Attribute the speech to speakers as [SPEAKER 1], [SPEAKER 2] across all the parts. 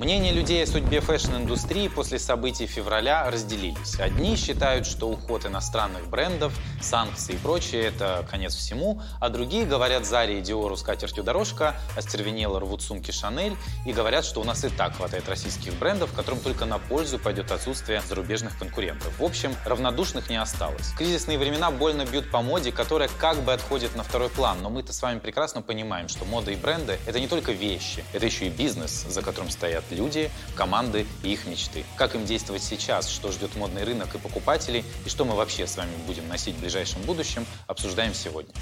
[SPEAKER 1] Мнения людей о судьбе фэшн-индустрии после событий февраля разделились. Одни считают, что уход иностранных брендов, санкции и прочее – это конец всему, а другие говорят Заре и Диору скатертью дорожка, остервенело рвут сумки Шанель и говорят, что у нас и так хватает российских брендов, которым только на пользу пойдет отсутствие зарубежных конкурентов. В общем, равнодушных не осталось. Кризисные времена больно бьют по моде, которая как бы отходит на второй план, но мы-то с вами прекрасно понимаем, что мода и бренды – это не только вещи, это еще и бизнес, за которым стоят люди, команды и их мечты. Как им действовать сейчас, что ждет модный рынок и покупателей, и что мы вообще с вами будем носить в ближайшем будущем, обсуждаем сегодня.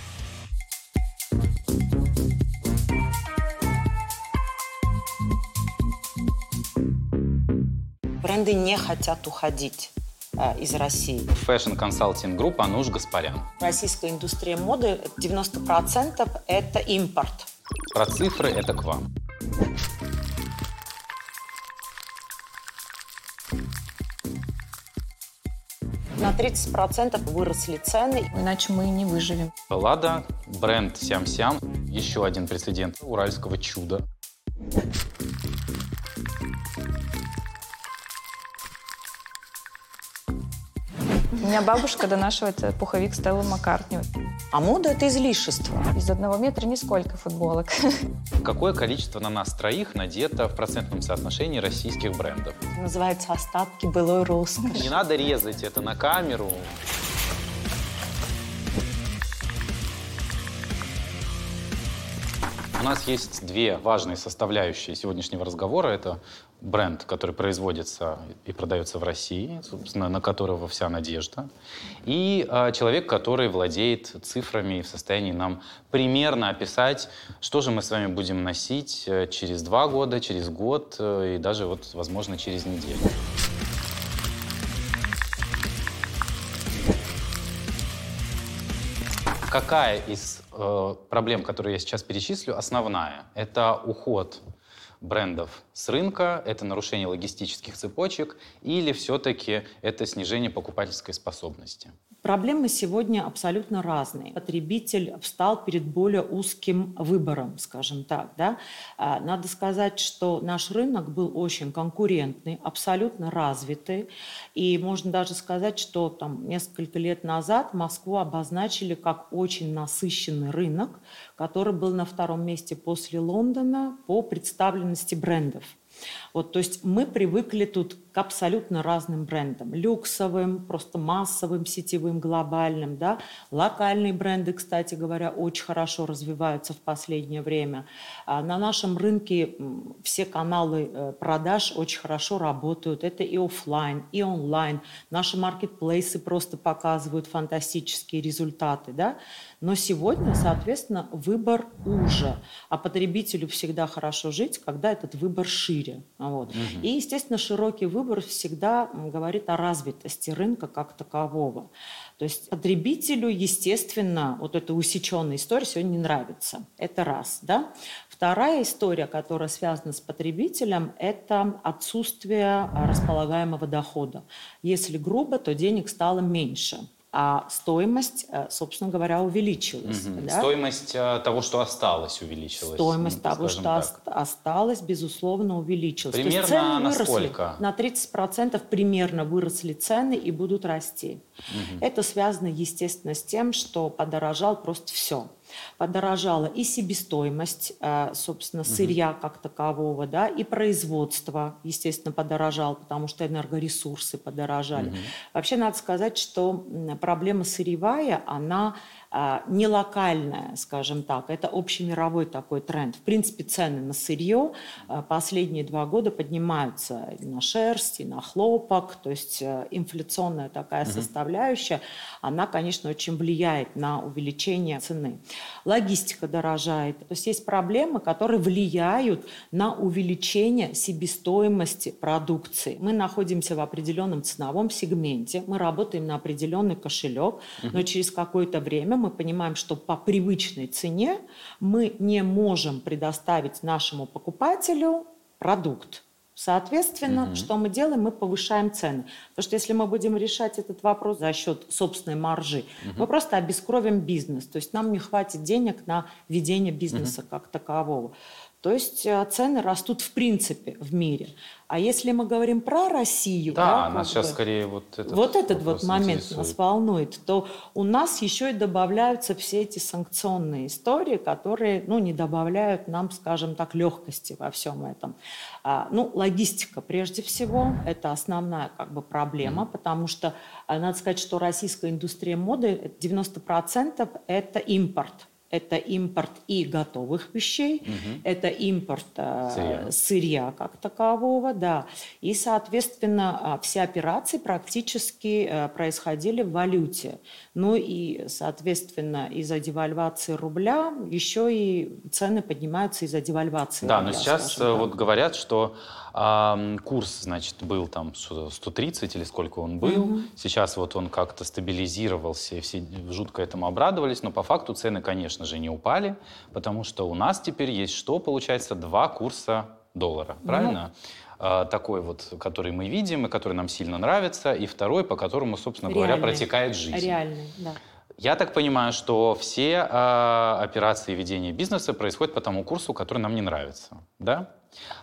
[SPEAKER 2] Бренды не хотят уходить э, из России.
[SPEAKER 1] Fashion Consulting Group Ануш Гаспарян.
[SPEAKER 2] Российская индустрия моды 90% это импорт.
[SPEAKER 1] Про цифры это к вам.
[SPEAKER 2] На 30% выросли цены.
[SPEAKER 3] Иначе мы не выживем.
[SPEAKER 1] Лада, бренд Сям-Сям, еще один прецедент уральского чуда.
[SPEAKER 3] У меня бабушка донашивает пуховик Стеллы Маккартни.
[SPEAKER 2] А мода – это излишество.
[SPEAKER 3] Из одного метра нисколько футболок.
[SPEAKER 1] Какое количество на нас троих надето в процентном соотношении российских брендов?
[SPEAKER 2] Это называется остатки былой роскоши.
[SPEAKER 1] Не надо резать это на камеру. У нас есть две важные составляющие сегодняшнего разговора. Это бренд, который производится и продается в России, собственно, на которого вся надежда, и э, человек, который владеет цифрами и в состоянии нам примерно описать, что же мы с вами будем носить э, через два года, через год э, и даже, вот, возможно, через неделю. Какая из э, проблем, которые я сейчас перечислю, основная? Это уход брендов с рынка, это нарушение логистических цепочек или все-таки это снижение покупательской способности?
[SPEAKER 2] Проблемы сегодня абсолютно разные. Потребитель встал перед более узким выбором, скажем так. Да? А, надо сказать, что наш рынок был очень конкурентный, абсолютно развитый. И можно даже сказать, что там, несколько лет назад Москву обозначили как очень насыщенный рынок, который был на втором месте после Лондона по представленности брендов. Вот, то есть мы привыкли тут к абсолютно разным брендам. Люксовым, просто массовым, сетевым, глобальным. Да? Локальные бренды, кстати говоря, очень хорошо развиваются в последнее время. А на нашем рынке все каналы э, продаж очень хорошо работают. Это и офлайн, и онлайн. Наши маркетплейсы просто показывают фантастические результаты. Да? Но сегодня, соответственно, выбор уже. А потребителю всегда хорошо жить, когда этот выбор шире. Вот. Угу. И, естественно, широкий выбор всегда говорит о развитости рынка как такового. То есть потребителю, естественно, вот эта усеченная история сегодня не нравится. Это раз. Да? Вторая история, которая связана с потребителем, это отсутствие располагаемого дохода. Если грубо, то денег стало меньше а стоимость, э, собственно говоря, увеличилась.
[SPEAKER 1] Угу. Да? Стоимость э, того, что осталось, увеличилась.
[SPEAKER 2] Стоимость того, что так. осталось, безусловно, увеличилась.
[SPEAKER 1] Примерно
[SPEAKER 2] То есть цены
[SPEAKER 1] на
[SPEAKER 2] выросли.
[SPEAKER 1] сколько?
[SPEAKER 2] На 30% примерно выросли цены и будут расти. Угу. Это связано, естественно, с тем, что подорожал просто все подорожала и себестоимость, э, собственно, сырья угу. как такового, да, и производство, естественно, подорожало, потому что энергоресурсы подорожали. Угу. Вообще надо сказать, что проблема сырьевая, она не локальная, скажем так, это общемировой такой тренд. В принципе, цены на сырье а, последние два года поднимаются и на шерсть, и на хлопок, то есть э, инфляционная такая угу. составляющая, она, конечно, очень влияет на увеличение цены. Логистика дорожает, то есть есть проблемы, которые влияют на увеличение себестоимости продукции. Мы находимся в определенном ценовом сегменте, мы работаем на определенный кошелек, угу. но через какое-то время мы понимаем, что по привычной цене мы не можем предоставить нашему покупателю продукт. Соответственно, угу. что мы делаем? Мы повышаем цены. Потому что если мы будем решать этот вопрос за счет собственной маржи, угу. мы просто обескровим бизнес. То есть нам не хватит денег на ведение бизнеса угу. как такового. То есть э, цены растут в принципе в мире. А если мы говорим про Россию,
[SPEAKER 1] да,
[SPEAKER 2] да
[SPEAKER 1] нас сейчас бы, скорее вот этот,
[SPEAKER 2] вот этот вот момент интересует. нас волнует, то у нас еще и добавляются все эти санкционные истории, которые, ну, не добавляют нам, скажем так, легкости во всем этом. А, ну, логистика прежде всего это основная как бы проблема, mm-hmm. потому что а, надо сказать, что российская индустрия моды 90% это импорт это импорт и готовых вещей, угу. это импорт э, сырья. сырья как такового, да. И, соответственно, а, все операции практически э, происходили в валюте. Ну и, соответственно, из-за девальвации рубля еще и цены поднимаются из-за девальвации
[SPEAKER 1] да,
[SPEAKER 2] рубля.
[SPEAKER 1] Но сейчас э, вот говорят, что Курс, значит, был там 130 или сколько он был. Угу. Сейчас вот он как-то стабилизировался, и все жутко этому обрадовались. Но по факту цены, конечно же, не упали, потому что у нас теперь есть что, получается, два курса доллара, ну, правильно? Ну, такой вот, который мы видим и который нам сильно нравится, и второй, по которому, собственно реальный, говоря, протекает жизнь.
[SPEAKER 2] Реальный, да.
[SPEAKER 1] Я так понимаю, что все э, операции ведения бизнеса происходят по тому курсу, который нам не нравится, да?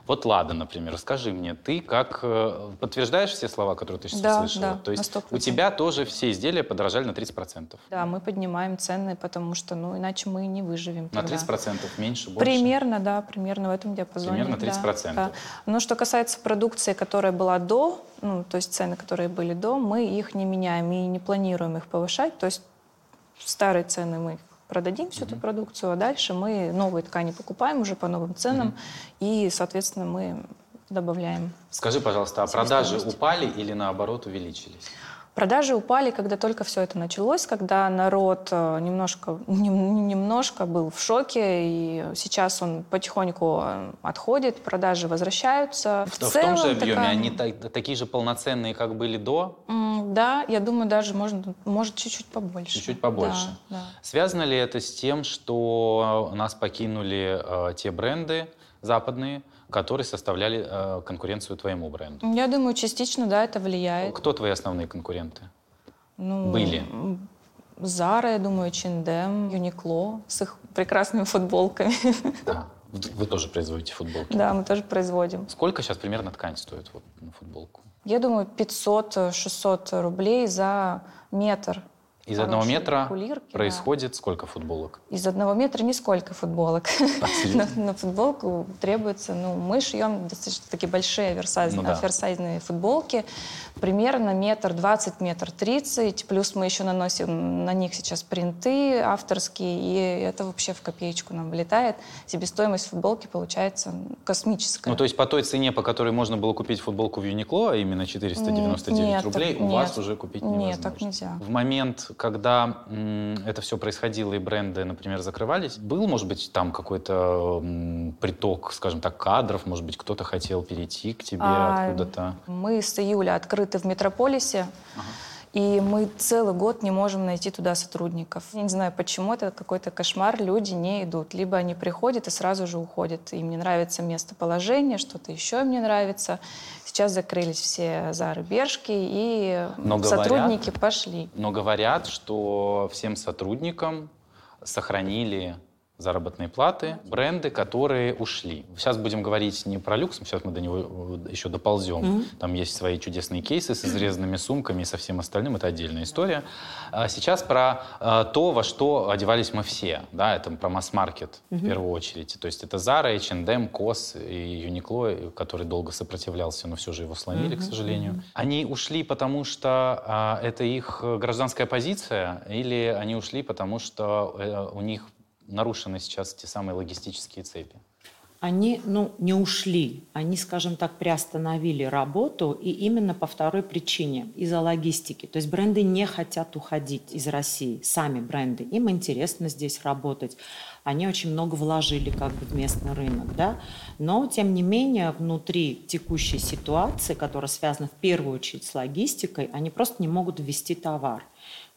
[SPEAKER 1] Вот Лада, например, скажи мне, ты как э, подтверждаешь все слова, которые ты сейчас
[SPEAKER 3] да,
[SPEAKER 1] услышала?
[SPEAKER 3] Да,
[SPEAKER 1] То есть у тебя тоже все изделия подорожали на 30%?
[SPEAKER 3] Да, мы поднимаем цены, потому что, ну, иначе мы не выживем.
[SPEAKER 1] На
[SPEAKER 3] тогда.
[SPEAKER 1] 30% меньше, больше?
[SPEAKER 3] Примерно, да, примерно в этом диапазоне.
[SPEAKER 1] Примерно 30%?
[SPEAKER 3] Да, да. Но что касается продукции, которая была до, ну, то есть цены, которые были до, мы их не меняем и не планируем их повышать. То есть старые цены мы продадим всю эту продукцию, а дальше мы новые ткани покупаем уже по новым ценам, и, соответственно, мы добавляем.
[SPEAKER 1] Скажи, пожалуйста, а продажи упали или наоборот увеличились?
[SPEAKER 3] Продажи упали, когда только все это началось, когда народ э, немножко, немножко был в шоке, и сейчас он потихоньку э, отходит, продажи возвращаются.
[SPEAKER 1] В, в, целом, в том же объеме такая... они так, такие же полноценные, как были до?
[SPEAKER 3] Да, я думаю, даже можно, может чуть-чуть побольше.
[SPEAKER 1] Чуть-чуть побольше. Да, да. Связано ли это с тем, что нас покинули э, те бренды западные, которые составляли э, конкуренцию твоему бренду?
[SPEAKER 3] Я думаю, частично, да, это влияет.
[SPEAKER 1] Кто твои основные конкуренты?
[SPEAKER 3] Ну,
[SPEAKER 1] Были?
[SPEAKER 3] Зара, я думаю, Чиндем, Юникло с их прекрасными футболками.
[SPEAKER 1] Да. Вы тоже производите футболки?
[SPEAKER 3] Да, мы тоже производим.
[SPEAKER 1] Сколько сейчас примерно ткань стоит вот, на футболку?
[SPEAKER 3] Я думаю, 500-600 рублей за метр.
[SPEAKER 1] Из одного метра кулирки, происходит да. сколько футболок?
[SPEAKER 3] Из одного метра нисколько футболок. на, на футболку требуется, ну, мы шьем достаточно такие большие оверсайзные, ну, да. оверсайзные футболки, примерно метр двадцать, метр тридцать, плюс мы еще наносим на них сейчас принты авторские, и это вообще в копеечку нам вылетает. Себестоимость футболки получается космическая.
[SPEAKER 1] Ну, то есть по той цене, по которой можно было купить футболку в Юникло, а именно 499 нет, рублей, так, у нет, вас уже купить невозможно.
[SPEAKER 3] Нет, так нельзя.
[SPEAKER 1] В момент когда это все происходило и бренды, например, закрывались, был, может быть, там какой-то приток, скажем так, кадров, может быть, кто-то хотел перейти к тебе а, откуда-то?
[SPEAKER 3] Мы с июля открыты в Метрополисе. Ага. И мы целый год не можем найти туда сотрудников. Я не знаю, почему это какой-то кошмар. Люди не идут. Либо они приходят и сразу же уходят. Им не нравится местоположение, что-то еще им не нравится. Сейчас закрылись все Зары Бершки, и но сотрудники говорят, пошли.
[SPEAKER 1] Но говорят, что всем сотрудникам сохранили заработные платы, бренды, которые ушли. Сейчас будем говорить не про люкс, сейчас мы до него еще доползем. Mm-hmm. Там есть свои чудесные кейсы с изрезанными сумками и со всем остальным, это отдельная история. А сейчас про а, то, во что одевались мы все, да, это про масс-маркет mm-hmm. в первую очередь. То есть это Zara, H&M, COS и Uniqlo, который долго сопротивлялся, но все же его сломили, mm-hmm. к сожалению. Они ушли, потому что а, это их гражданская позиция, или они ушли, потому что э, у них нарушены сейчас те самые логистические цепи?
[SPEAKER 2] Они ну, не ушли, они, скажем так, приостановили работу, и именно по второй причине, из-за логистики. То есть бренды не хотят уходить из России, сами бренды. Им интересно здесь работать. Они очень много вложили как бы в местный рынок, да? но, тем не менее, внутри текущей ситуации, которая связана в первую очередь с логистикой, они просто не могут ввести товар.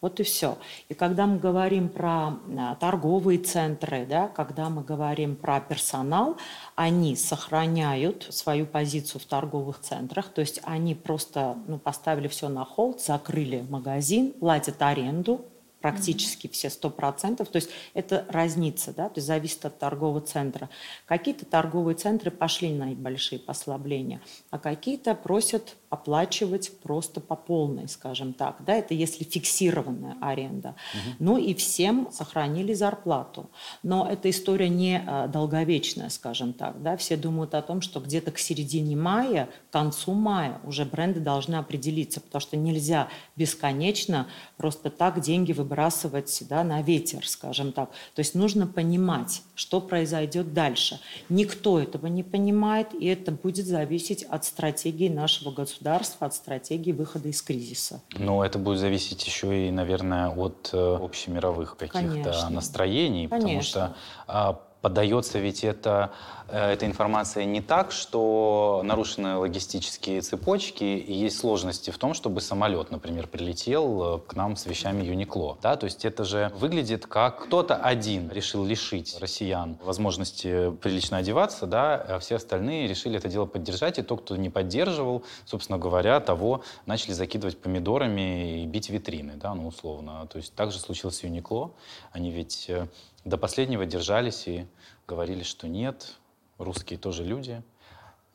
[SPEAKER 2] Вот и все. И когда мы говорим про а, торговые центры, да, когда мы говорим про персонал, они сохраняют свою позицию в торговых центрах, то есть они просто ну, поставили все на холд, закрыли магазин, платят аренду, практически все сто процентов. То есть это разница, да, то есть зависит от торгового центра. Какие-то торговые центры пошли на большие послабления, а какие-то просят оплачивать просто по полной, скажем так. Да, это если фиксированная аренда. Угу. Ну и всем сохранили зарплату. Но эта история не а, долговечная, скажем так. Да. Все думают о том, что где-то к середине мая, к концу мая уже бренды должны определиться, потому что нельзя бесконечно просто так деньги выбрасывать да, на ветер, скажем так. То есть нужно понимать, что произойдет дальше. Никто этого не понимает, и это будет зависеть от стратегии нашего государства государства от стратегии выхода из кризиса.
[SPEAKER 1] Но это будет зависеть еще и, наверное, от э, общемировых каких-то настроений,
[SPEAKER 2] Конечно.
[SPEAKER 1] потому что а, подается ведь это, э, эта информация не так, что нарушены логистические цепочки и есть сложности в том, чтобы самолет, например, прилетел э, к нам с вещами Юникло. Да? То есть это же выглядит как кто-то один решил лишить россиян возможности прилично одеваться, да, а все остальные решили это дело поддержать, и тот, кто не поддерживал, собственно говоря, того начали закидывать помидорами и бить витрины, да, ну, условно. То есть так же случилось с Юникло. Они ведь э, до последнего держались и говорили, что нет, русские тоже люди,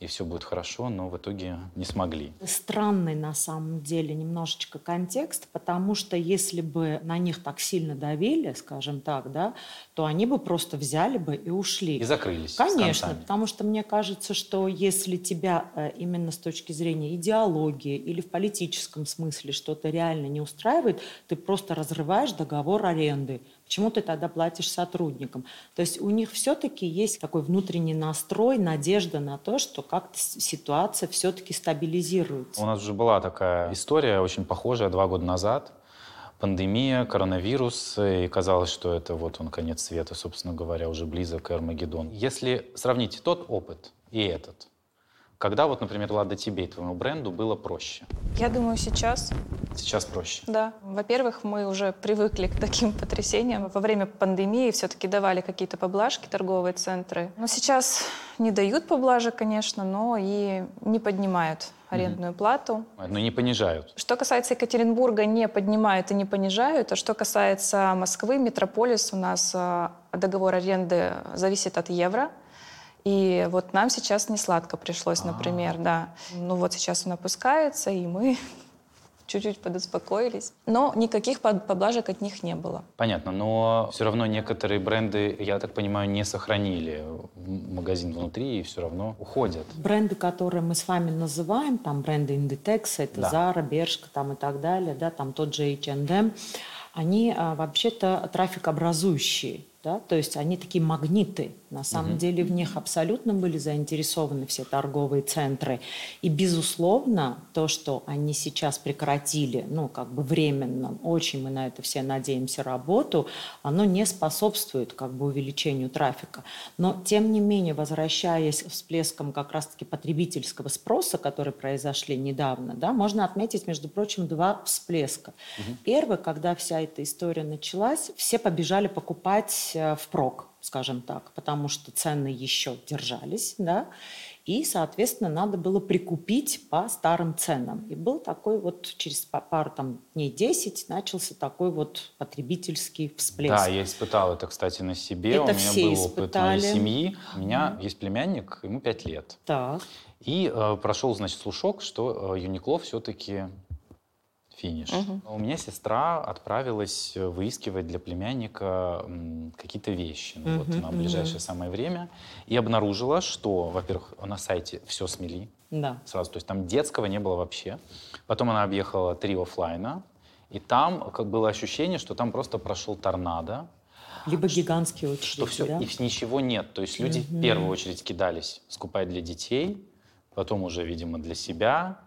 [SPEAKER 1] и все будет хорошо, но в итоге не смогли.
[SPEAKER 2] Странный на самом деле немножечко контекст, потому что если бы на них так сильно давили, скажем так, да, то они бы просто взяли бы и ушли.
[SPEAKER 1] И закрылись.
[SPEAKER 2] Конечно, потому что мне кажется, что если тебя э, именно с точки зрения идеологии или в политическом смысле что-то реально не устраивает, ты просто разрываешь договор аренды. Почему ты тогда платишь сотрудникам? То есть у них все-таки есть такой внутренний настрой, надежда на то, что как-то ситуация все-таки стабилизируется.
[SPEAKER 1] У нас уже была такая история, очень похожая, два года назад. Пандемия, коронавирус, и казалось, что это вот он конец света, собственно говоря, уже близок к Армагеддон. Если сравнить тот опыт и этот, когда вот, например, Лада тебе и твоему бренду было проще?
[SPEAKER 3] Я думаю, сейчас.
[SPEAKER 1] Сейчас проще?
[SPEAKER 3] Да. Во-первых, мы уже привыкли к таким потрясениям. Во время пандемии все-таки давали какие-то поблажки торговые центры. Но сейчас не дают поблажек, конечно, но и не поднимают арендную mm-hmm. плату.
[SPEAKER 1] Но не понижают.
[SPEAKER 3] Что касается Екатеринбурга, не поднимают и не понижают. А что касается Москвы, Метрополис, у нас а, договор аренды зависит от евро. И вот нам сейчас не сладко пришлось, А-а-а. например, да. Ну вот сейчас он опускается, и мы чуть-чуть подуспокоились. Но никаких поблажек от них не было.
[SPEAKER 1] Понятно, но все равно некоторые бренды, я так понимаю, не сохранили магазин внутри и все равно уходят.
[SPEAKER 2] Бренды, которые мы с вами называем, там бренды Inditex, это да. Zara, Bershka там и так далее, да, там тот же H&M, они а, вообще-то трафикообразующие да, то есть они такие магниты. На самом угу. деле в них абсолютно были заинтересованы все торговые центры. И, безусловно, то, что они сейчас прекратили, ну, как бы временно, очень мы на это все надеемся, работу, оно не способствует как бы увеличению трафика. Но, тем не менее, возвращаясь к всплескам как раз-таки потребительского спроса, которые произошли недавно, да, можно отметить, между прочим, два всплеска. Угу. Первый, когда вся эта история началась, все побежали покупать Э, впрок, скажем так, потому что цены еще держались, да, и, соответственно, надо было прикупить по старым ценам. И был такой вот через пару там, дней 10 начался такой вот потребительский всплеск.
[SPEAKER 1] Да, я испытал это, кстати, на себе.
[SPEAKER 2] Это
[SPEAKER 1] У меня
[SPEAKER 2] все
[SPEAKER 1] был
[SPEAKER 2] испытали.
[SPEAKER 1] опыт моей семьи. У меня есть племянник, ему 5 лет.
[SPEAKER 2] Так.
[SPEAKER 1] И э, прошел, значит, слушок, что э, Юникло все-таки финиш. Угу. У меня сестра отправилась э, выискивать для племянника какие-то вещи ну, угу, вот, на ближайшее угу. самое время и обнаружила, что, во-первых, на сайте все смели.
[SPEAKER 2] Да.
[SPEAKER 1] Сразу, то есть там детского не было вообще. Потом она объехала три офлайна, и там как было ощущение, что там просто прошел торнадо.
[SPEAKER 2] Либо гигантские очереди,
[SPEAKER 1] Что все,
[SPEAKER 2] да?
[SPEAKER 1] и ничего нет. То есть люди mm в первую очередь кидались скупать для детей, потом уже, видимо, для себя,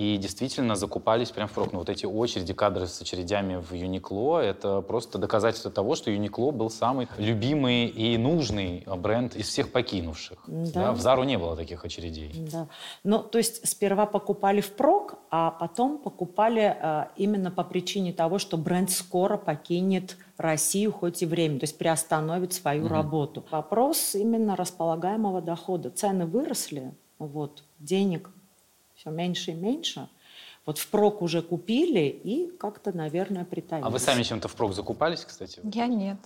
[SPEAKER 1] и действительно закупались прям впрок. Ну, вот эти очереди, кадры с очередями в Юникло, это просто доказательство того, что Юникло был самый любимый и нужный бренд из всех покинувших. Да. Да? В Зару не было таких очередей.
[SPEAKER 2] Да. Ну, то есть сперва покупали впрок, а потом покупали э, именно по причине того, что бренд скоро покинет Россию хоть и время, то есть приостановит свою угу. работу. Вопрос именно располагаемого дохода. Цены выросли, вот, денег все меньше и меньше, Вот впрок уже купили и как-то, наверное, притаились.
[SPEAKER 1] А вы сами чем-то впрок закупались, кстати?
[SPEAKER 3] Я нет.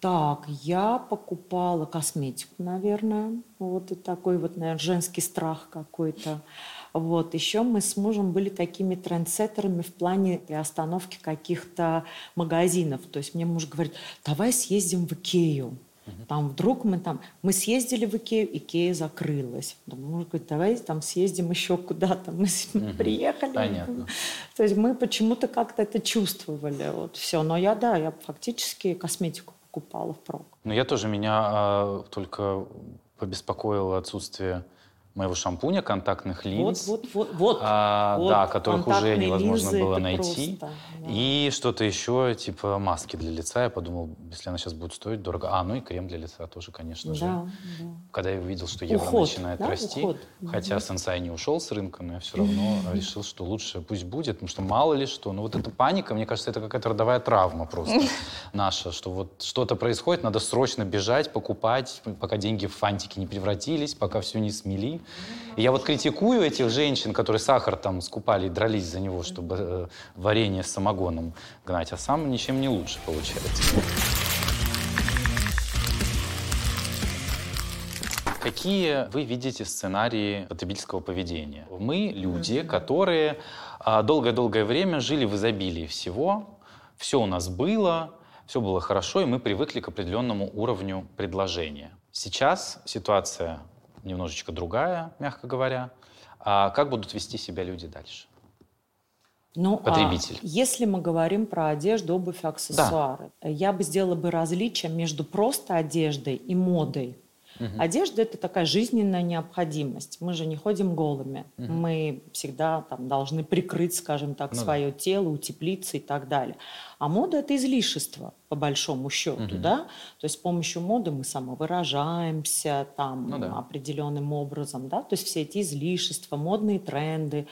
[SPEAKER 2] Так, я покупала косметику, наверное. Вот и такой вот, наверное, женский страх какой-то. Вот. Еще мы с мужем были такими трендсеттерами в плане остановки каких-то магазинов. То есть мне муж говорит, давай съездим в Икею. Там вдруг мы там, мы съездили в Икею, Икея закрылась. Муж говорит, давай там съездим еще куда-то. Мы угу. приехали.
[SPEAKER 1] Понятно.
[SPEAKER 2] То есть мы почему-то как-то это чувствовали. Вот все. Но я, да, я фактически косметику покупала впрок.
[SPEAKER 1] Ну я тоже, меня а, только побеспокоило отсутствие моего шампуня, контактных линз.
[SPEAKER 2] Вот, вот, вот, вот.
[SPEAKER 1] А,
[SPEAKER 2] вот
[SPEAKER 1] да, которых уже невозможно было найти.
[SPEAKER 2] Просто,
[SPEAKER 1] да. И что-то еще, типа маски для лица. Я подумал, если она сейчас будет стоить дорого. А, ну и крем для лица тоже, конечно же.
[SPEAKER 2] Да, да.
[SPEAKER 1] Когда я увидел, что евро
[SPEAKER 2] Уход,
[SPEAKER 1] начинает
[SPEAKER 2] да?
[SPEAKER 1] расти,
[SPEAKER 2] Уход.
[SPEAKER 1] хотя mm Сенсай не ушел с рынка, но я все равно решил, что лучше пусть будет, потому что мало ли что. Ну вот эта паника, мне кажется, это какая-то родовая травма просто наша, что вот что-то происходит, надо срочно бежать, покупать, пока деньги в фантики не превратились, пока все не смели. И я вот критикую этих женщин, которые сахар там скупали и дрались за него, чтобы э, варенье с самогоном гнать, а сам ничем не лучше получается. Какие вы видите сценарии потребительского поведения? Мы люди, которые а, долгое-долгое время жили в изобилии всего, все у нас было, все было хорошо, и мы привыкли к определенному уровню предложения. Сейчас ситуация немножечко другая, мягко говоря. А как будут вести себя люди дальше?
[SPEAKER 2] Ну,
[SPEAKER 1] Потребитель.
[SPEAKER 2] А если мы говорим про одежду, обувь, аксессуары, да. я бы сделала бы различие между просто одеждой и модой. Угу. Одежда это такая жизненная необходимость. Мы же не ходим голыми. Угу. Мы всегда там, должны прикрыть, скажем так, ну, свое да. тело, утеплиться и так далее. А мода это излишество, по большому счету, угу. да. То есть с помощью моды мы самовыражаемся там ну, да. определенным образом, да. То есть все эти излишества, модные тренды.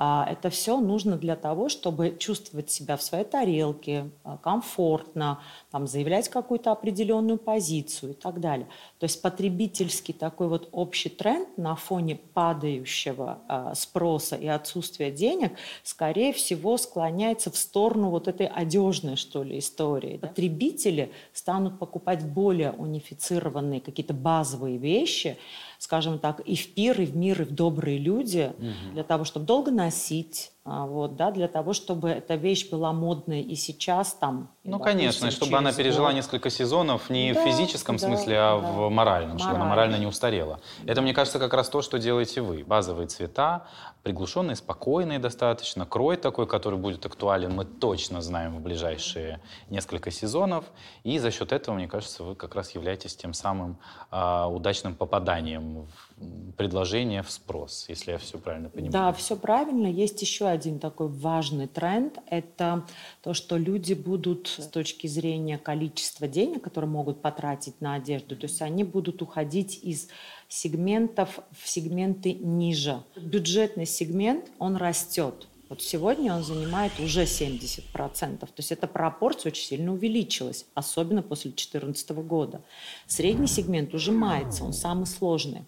[SPEAKER 2] А, это все нужно для того, чтобы чувствовать себя в своей тарелке, а, комфортно, там, заявлять какую-то определенную позицию и так далее. То есть потребительский такой вот общий тренд на фоне падающего а, спроса и отсутствия денег, скорее всего, склоняется в сторону вот этой одежной, что ли, истории. Потребители станут покупать более унифицированные какие-то базовые вещи, скажем так, и в пир, и в мир, и в добрые люди, угу. для того, чтобы долго носить, вот, да, для того, чтобы эта вещь была модной и сейчас там.
[SPEAKER 1] Ну, допустим, конечно, чтобы она пережила несколько сезонов не да, в физическом да, смысле, а да. в моральном, чтобы она морально не устарела. Это, мне кажется, как раз то, что делаете вы. Базовые цвета, приглушенные, спокойные достаточно, крой такой, который будет актуален, мы точно знаем в ближайшие несколько сезонов. И за счет этого, мне кажется, вы как раз являетесь тем самым э, удачным попаданием в предложение в спрос, если я все правильно понимаю.
[SPEAKER 2] Да, все правильно. Есть еще один такой важный тренд. Это то, что люди будут с точки зрения количества денег, которые могут потратить на одежду, то есть они будут уходить из сегментов в сегменты ниже. Бюджетный сегмент, он растет. Вот сегодня он занимает уже 70%. То есть эта пропорция очень сильно увеличилась, особенно после 2014 года. Средний сегмент ужимается, он самый сложный.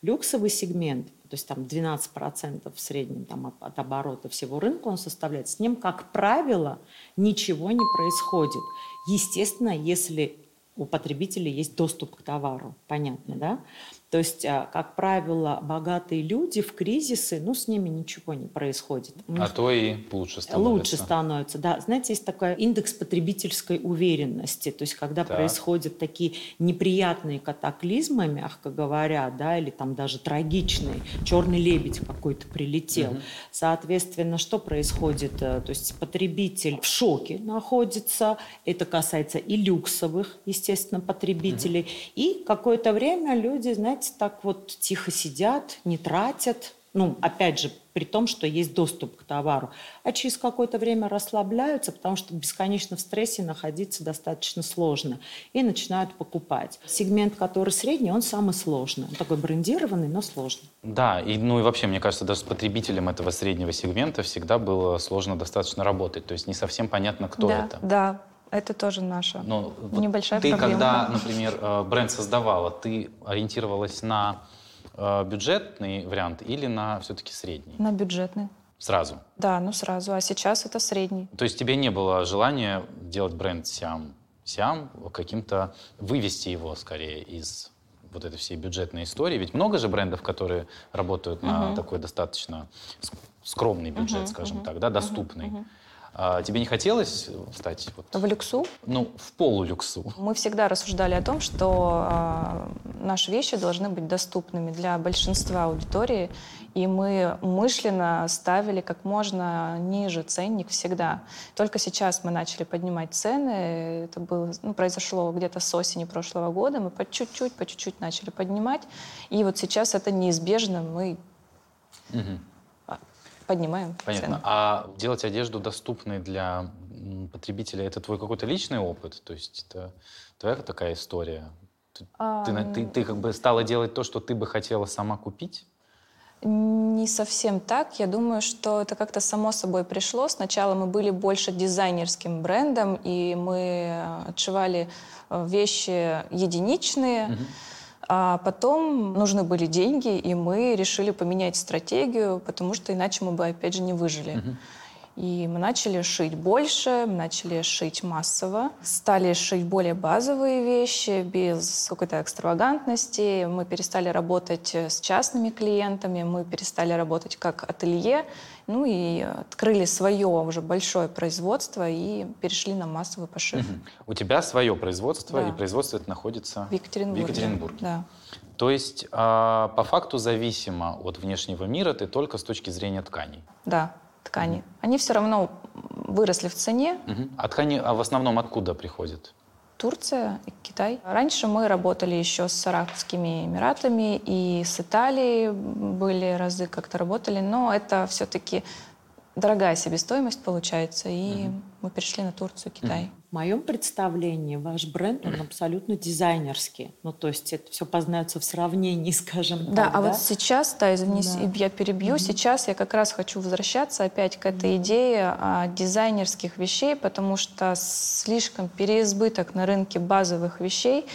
[SPEAKER 2] Люксовый сегмент, то есть там 12% в среднем там, от, от оборота всего рынка он составляет, с ним, как правило, ничего не происходит. Естественно, если у потребителя есть доступ к товару, понятно, да? То есть, а, как правило, богатые люди в кризисы, ну, с ними ничего не происходит.
[SPEAKER 1] А то и лучше становится.
[SPEAKER 2] Лучше становится, да. Знаете, есть такой индекс потребительской уверенности. То есть, когда так. происходят такие неприятные катаклизмы, мягко говоря, да, или там даже трагичные, черный лебедь какой-то прилетел. Угу. Соответственно, что происходит? Э, то есть, потребитель в шоке находится. Это касается и люксовых, естественно, потребителей. Угу. И какое-то время люди, знаете, знаете, так вот тихо сидят, не тратят, ну, опять же, при том, что есть доступ к товару, а через какое-то время расслабляются, потому что бесконечно в стрессе находиться достаточно сложно, и начинают покупать. Сегмент, который средний, он самый сложный. Он такой брендированный, но сложный.
[SPEAKER 1] Да, и, ну и вообще, мне кажется, даже с потребителем этого среднего сегмента всегда было сложно достаточно работать. То есть не совсем понятно, кто
[SPEAKER 3] да,
[SPEAKER 1] это.
[SPEAKER 3] Да, это тоже наша Но небольшая
[SPEAKER 1] ты,
[SPEAKER 3] проблема.
[SPEAKER 1] Ты, когда, например, э, бренд создавала, ты ориентировалась на э, бюджетный вариант или на все-таки средний?
[SPEAKER 3] На бюджетный.
[SPEAKER 1] Сразу?
[SPEAKER 3] Да, ну сразу. А сейчас это средний.
[SPEAKER 1] То есть тебе не было желания делать бренд Сиам? Сиам каким-то вывести его скорее из вот этой всей бюджетной истории. Ведь много же брендов, которые работают на uh-huh. такой достаточно скромный бюджет, uh-huh, скажем uh-huh, так, да, доступный. Uh-huh, uh-huh. А тебе не хотелось стать вот,
[SPEAKER 3] в люксу?
[SPEAKER 1] Ну, в полулюксу.
[SPEAKER 3] Мы всегда рассуждали о том, что э, наши вещи должны быть доступными для большинства аудитории, и мы умышленно ставили как можно ниже ценник всегда. Только сейчас мы начали поднимать цены. Это было, ну, произошло где-то с осени прошлого года. Мы по чуть-чуть, по чуть-чуть начали поднимать. И вот сейчас это неизбежно. Мы угу поднимаем
[SPEAKER 1] Понятно.
[SPEAKER 3] цены.
[SPEAKER 1] А делать одежду доступной для потребителя, это твой какой-то личный опыт? То есть это твоя такая история? Ты, а... ты, ты, ты как бы стала делать то, что ты бы хотела сама купить?
[SPEAKER 3] Не совсем так. Я думаю, что это как-то само собой пришло. Сначала мы были больше дизайнерским брендом, и мы отшивали э, вещи единичные. Угу. А потом нужны были деньги, и мы решили поменять стратегию, потому что иначе мы бы, опять же, не выжили. Угу. И мы начали шить больше, мы начали шить массово, стали шить более базовые вещи, без какой-то экстравагантности. Мы перестали работать с частными клиентами, мы перестали работать как ателье, ну и открыли свое уже большое производство и перешли на массовый пошив. Угу.
[SPEAKER 1] У тебя свое производство, да. и производство это находится
[SPEAKER 3] в Екатеринбурге.
[SPEAKER 1] В Екатеринбурге.
[SPEAKER 3] Да.
[SPEAKER 1] То есть а, по факту зависимо от внешнего мира ты только с точки зрения тканей.
[SPEAKER 3] Да ткани, они все равно выросли в цене.
[SPEAKER 1] Угу. А ткани а в основном откуда приходят?
[SPEAKER 3] Турция и Китай. Раньше мы работали еще с Арабскими Эмиратами и с Италией были разы как-то работали, но это все-таки дорогая себестоимость получается, и угу. мы перешли на Турцию, Китай. Угу.
[SPEAKER 2] В моем представлении ваш бренд, он абсолютно дизайнерский. Ну, то есть это все познается в сравнении, скажем
[SPEAKER 3] да,
[SPEAKER 2] так.
[SPEAKER 3] А да, а вот сейчас, да, извини, да. я перебью, угу. сейчас я как раз хочу возвращаться опять к этой идее а, дизайнерских вещей, потому что слишком переизбыток на рынке базовых вещей,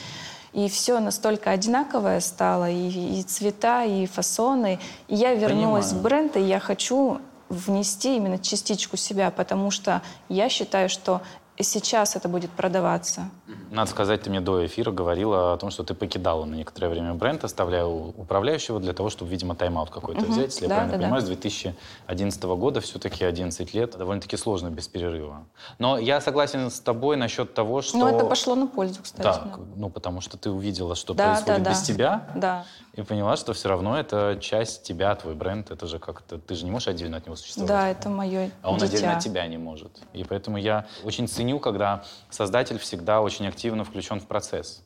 [SPEAKER 3] и все настолько одинаковое стало, и, и цвета, и фасоны. И я вернулась Понимаю. в бренд, и я хочу внести именно частичку себя, потому что я считаю, что сейчас это будет продаваться.
[SPEAKER 1] Надо сказать, ты мне до эфира говорила о том, что ты покидала на некоторое время бренд, оставляя управляющего для того, чтобы, видимо, тайм-аут какой-то угу. взять. Если да, я правильно да, понимаю, да. с 2011 года все-таки 11 лет. Довольно-таки сложно без перерыва. Но я согласен с тобой насчет того, что...
[SPEAKER 3] Ну, это пошло на пользу, кстати.
[SPEAKER 1] Так, да. ну, потому что ты увидела, что да, происходит да, без да. тебя.
[SPEAKER 3] Да.
[SPEAKER 1] И поняла, что все равно это часть тебя, твой бренд. Это же как-то... Ты же не можешь отдельно от него существовать.
[SPEAKER 3] Да, это мое
[SPEAKER 1] А он
[SPEAKER 3] дитя.
[SPEAKER 1] отдельно от тебя не может. И поэтому я очень ценю, когда создатель всегда очень активно включен в процесс.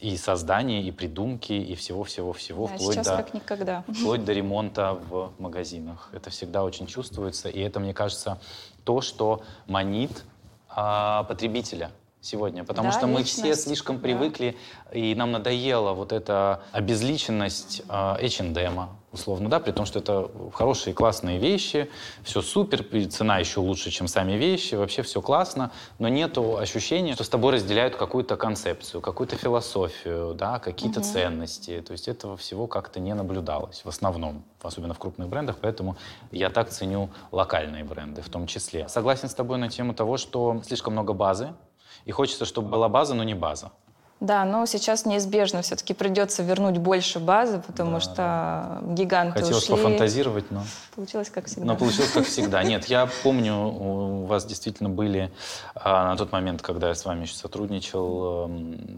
[SPEAKER 1] И создание, и придумки, и всего-всего-всего,
[SPEAKER 3] да,
[SPEAKER 1] вплоть,
[SPEAKER 3] до, как никогда.
[SPEAKER 1] вплоть до ремонта в магазинах. Это всегда очень чувствуется, и это, мне кажется, то, что манит а, потребителя сегодня, потому да, что мы личность. все слишком привыкли, да. и нам надоела вот эта обезличенность э, H&M, условно, да, при том, что это хорошие, классные вещи, все супер, цена еще лучше, чем сами вещи, вообще все классно, но нету ощущения, что с тобой разделяют какую-то концепцию, какую-то философию, да, какие-то угу. ценности, то есть этого всего как-то не наблюдалось в основном, особенно в крупных брендах, поэтому я так ценю локальные бренды в том числе. Согласен с тобой на тему того, что слишком много базы, и хочется, чтобы была база, но не база.
[SPEAKER 3] Да, но сейчас неизбежно все-таки придется вернуть больше базы, потому да, что да. гиганты
[SPEAKER 1] Хотелось
[SPEAKER 3] ушли.
[SPEAKER 1] пофантазировать, но...
[SPEAKER 3] Получилось как всегда.
[SPEAKER 1] Но получилось как всегда. Нет, я помню, у вас действительно были а, на тот момент, когда я с вами еще сотрудничал,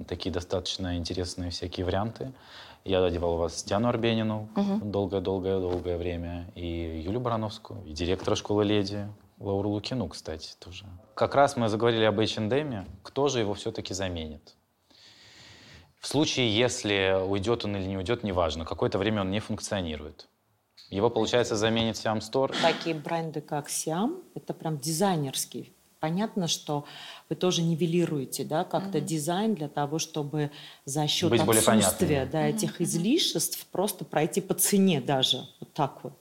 [SPEAKER 1] такие достаточно интересные всякие варианты. Я одевал вас Диану Арбенину долгое-долгое-долгое угу. время, и Юлю Барановскую, и директора школы «Леди», Лауру Лукину, кстати, тоже. Как раз мы заговорили об H&M, кто же его все-таки заменит? В случае, если уйдет он или не уйдет, неважно, какое-то время он не функционирует. Его, получается, заменит Siam Store?
[SPEAKER 2] Такие бренды, как Siam, это прям дизайнерский. Понятно, что вы тоже нивелируете да, как-то mm-hmm. дизайн для того, чтобы за счет
[SPEAKER 1] Быть
[SPEAKER 2] отсутствия да, mm-hmm. этих излишеств просто пройти по цене даже. Вот так вот.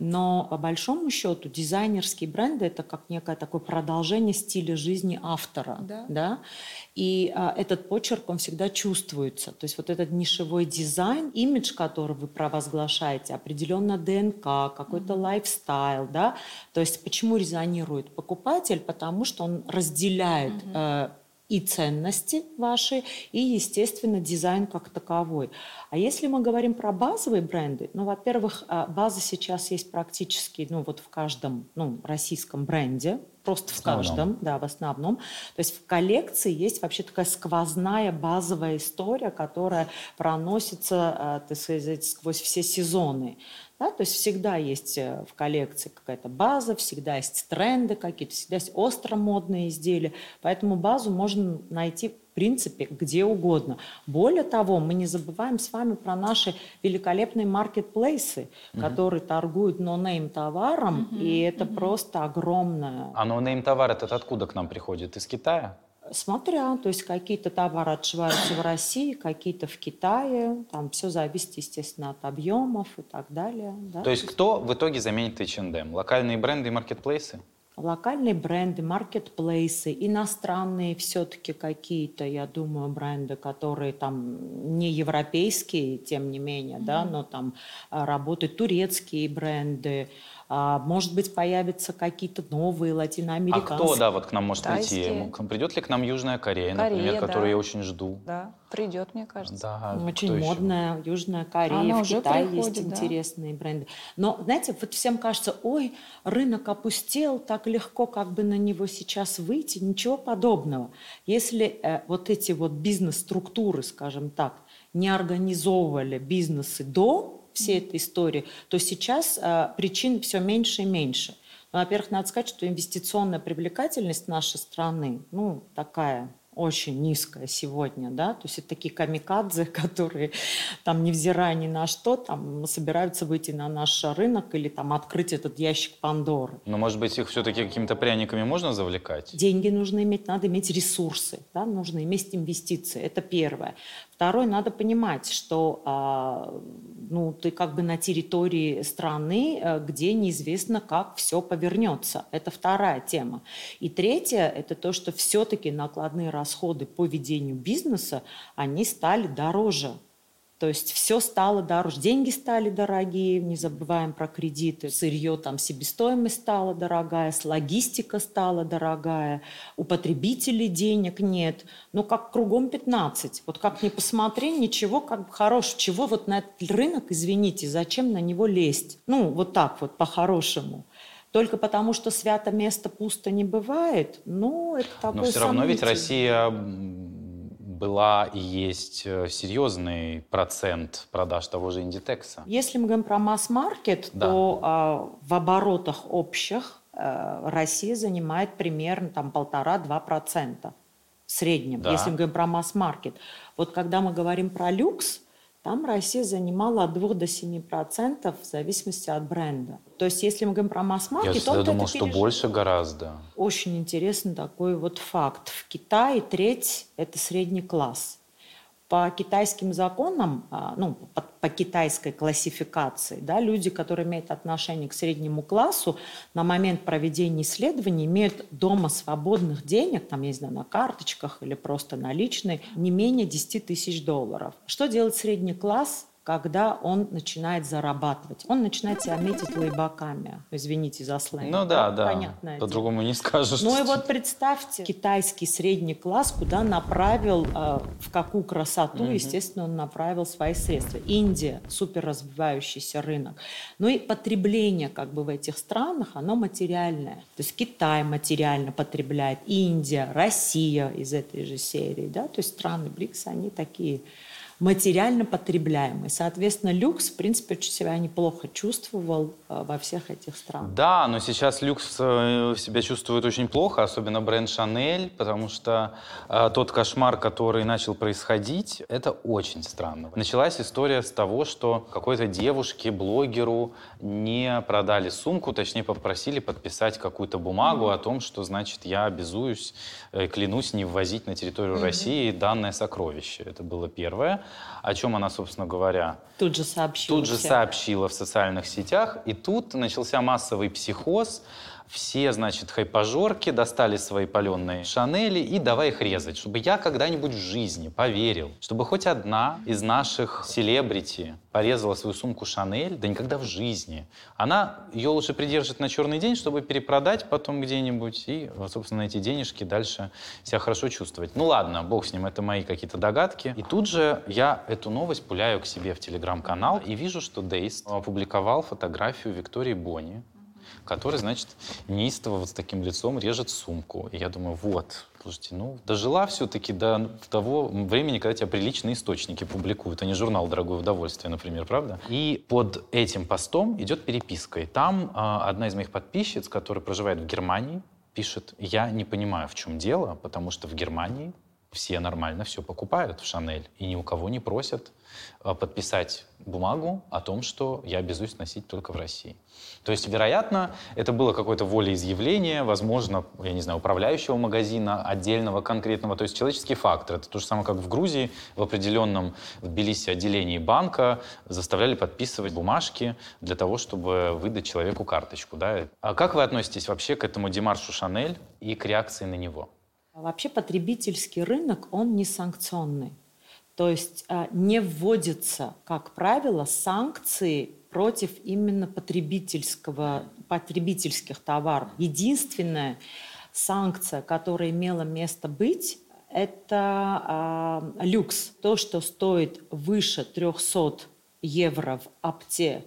[SPEAKER 2] Но по большому счету дизайнерские бренды это как некое такое продолжение стиля жизни автора. Да. Да? И а, этот почерк, он всегда чувствуется. То есть вот этот нишевой дизайн, имидж, который вы провозглашаете, определенно ДНК, какой-то mm-hmm. lifestyle, да. То есть почему резонирует покупатель? Потому что он разделяет mm-hmm и ценности ваши, и, естественно, дизайн как таковой. А если мы говорим про базовые бренды, ну, во-первых, а, база сейчас есть практически, ну, вот в каждом, ну, российском бренде, просто в, в каждом, да, в основном. То есть в коллекции есть вообще такая сквозная базовая история, которая проносится, а, так сказать, сквозь все сезоны. Да, то есть всегда есть э, в коллекции какая-то база, всегда есть тренды какие-то, всегда есть остро модные изделия. Поэтому базу можно найти в принципе где угодно. Более того, мы не забываем с вами про наши великолепные маркетплейсы, угу. которые торгуют нонейм товаром, угу. и это угу. просто огромное.
[SPEAKER 1] А нонейм товар этот откуда к нам приходит? Из Китая?
[SPEAKER 2] Смотря, то есть какие-то товары отшиваются в России, какие-то в Китае, там все зависит, естественно, от объемов и так далее.
[SPEAKER 1] Да? То есть кто в итоге заменит H&M? Локальные бренды и маркетплейсы?
[SPEAKER 2] Локальные бренды, маркетплейсы, иностранные все-таки какие-то, я думаю, бренды, которые там не европейские, тем не менее, mm-hmm. да, но там а, работают турецкие бренды, может быть, появятся какие-то новые латиноамериканские.
[SPEAKER 1] А кто, да, вот к нам может Тайские. прийти? Придет ли к нам Южная Корея, Корея например, да. которую я очень жду?
[SPEAKER 3] Да, придет, мне кажется.
[SPEAKER 2] Да, Очень модная еще? Южная Корея, Она в Китае приходит, есть да. интересные бренды. Но, знаете, вот всем кажется, ой, рынок опустел, так легко как бы на него сейчас выйти. Ничего подобного. Если э, вот эти вот бизнес-структуры, скажем так, не организовывали бизнесы до всей этой истории, то сейчас а, причин все меньше и меньше. Ну, во-первых, надо сказать, что инвестиционная привлекательность нашей страны, ну, такая очень низкая сегодня, да, то есть это такие камикадзе, которые там, невзирая ни на что, там собираются выйти на наш рынок или там открыть этот ящик Пандоры.
[SPEAKER 1] Но, может быть, их все-таки какими-то пряниками можно завлекать?
[SPEAKER 2] Деньги нужно иметь, надо иметь ресурсы, да, нужно иметь инвестиции, это первое. Второе, надо понимать, что а, ну, ты как бы на территории страны, э, где неизвестно, как все повернется. Это вторая тема. И третье, это то, что все-таки накладные расходы по ведению бизнеса, они стали дороже. То есть все стало дороже. Деньги стали дорогие, не забываем про кредиты. Сырье, там, себестоимость стала дорогая, логистика стала дорогая, у потребителей денег нет. Но как кругом 15. Вот как ни посмотри, ничего как бы хорошего. Чего вот на этот рынок, извините, зачем на него лезть? Ну, вот так вот, по-хорошему. Только потому, что свято место пусто не бывает, ну, это такое
[SPEAKER 1] Но все равно ведь Россия была и есть э, серьезный процент продаж того же Индитекса.
[SPEAKER 2] Если мы говорим про масс-маркет, да. то а, в оборотах общих а, Россия занимает примерно там полтора-два процента в среднем, да. если мы говорим про масс-маркет. Вот когда мы говорим про люкс, там Россия занимала от 2 до 7 процентов в зависимости от бренда. То есть, если мы говорим про масс-маркет,
[SPEAKER 1] Я думал, что больше гораздо.
[SPEAKER 2] Очень интересный такой вот факт. В Китае треть – это средний класс. По китайским законам, а, ну, по, по китайской классификации, да, люди, которые имеют отношение к среднему классу, на момент проведения исследований имеют дома свободных денег, там, я не знаю, на карточках или просто наличные, не менее 10 тысяч долларов. Что делает средний класс? Когда он начинает зарабатывать. Он начинает себя метить лейбаками. Извините за сленг.
[SPEAKER 1] Ну да, да. Понятно. По-другому не скажешь.
[SPEAKER 2] Ну и вот представьте, китайский средний класс куда направил, э, в какую красоту, угу. естественно, он направил свои средства. Индия, супер развивающийся рынок. Ну и потребление как бы в этих странах, оно материальное. То есть Китай материально потребляет, Индия, Россия из этой же серии. Да? То есть страны БРИКС, они такие материально потребляемый. Соответственно, люкс, в принципе, очень себя неплохо чувствовал э, во всех этих странах.
[SPEAKER 1] Да, но сейчас люкс э, себя чувствует очень плохо, особенно бренд Шанель, потому что э, тот кошмар, который начал происходить, это очень странно. Началась история с того, что какой-то девушке, блогеру не продали сумку, точнее попросили подписать какую-то бумагу mm-hmm. о том, что, значит, я обязуюсь, клянусь не ввозить на территорию mm-hmm. России данное сокровище. Это было первое. о чем она, собственно говоря,
[SPEAKER 2] тут же сообщила.
[SPEAKER 1] Тут же сообщила в социальных сетях, и тут начался массовый психоз. Все, значит, хайпажорки достали свои паленые шанели и давай их резать, чтобы я когда-нибудь в жизни поверил, чтобы хоть одна из наших селебрити порезала свою сумку Шанель, да никогда в жизни. Она ее лучше придержит на черный день, чтобы перепродать потом где-нибудь и, собственно, эти денежки дальше себя хорошо чувствовать. Ну ладно, бог с ним, это мои какие-то догадки. И тут же я эту новость пуляю к себе в телеграм-канал и вижу, что Дейст опубликовал фотографию Виктории Бонни, который, значит, неистово вот с таким лицом режет сумку. И я думаю, вот, слушайте, ну, дожила все-таки до того времени, когда тебя приличные источники публикуют, а не журнал «Дорогое удовольствие», например, правда? И под этим постом идет переписка. И там а, одна из моих подписчиц, которая проживает в Германии, пишет, я не понимаю, в чем дело, потому что в Германии все нормально все покупают в Шанель, и ни у кого не просят а, подписать бумагу о том, что я обязуюсь носить только в России. То есть, вероятно, это было какое-то волеизъявление, возможно, я не знаю, управляющего магазина, отдельного, конкретного. То есть человеческий фактор. Это то же самое, как в Грузии в определенном в Тбилиси отделении банка заставляли подписывать бумажки для того, чтобы выдать человеку карточку. Да? А как вы относитесь вообще к этому демаршу Шанель и к реакции на него?
[SPEAKER 2] Вообще потребительский рынок, он не санкционный. То есть а, не вводятся, как правило, санкции против именно потребительского, потребительских товаров. Единственная санкция, которая имела место быть, это э, люкс. То, что стоит выше 300 евро в апте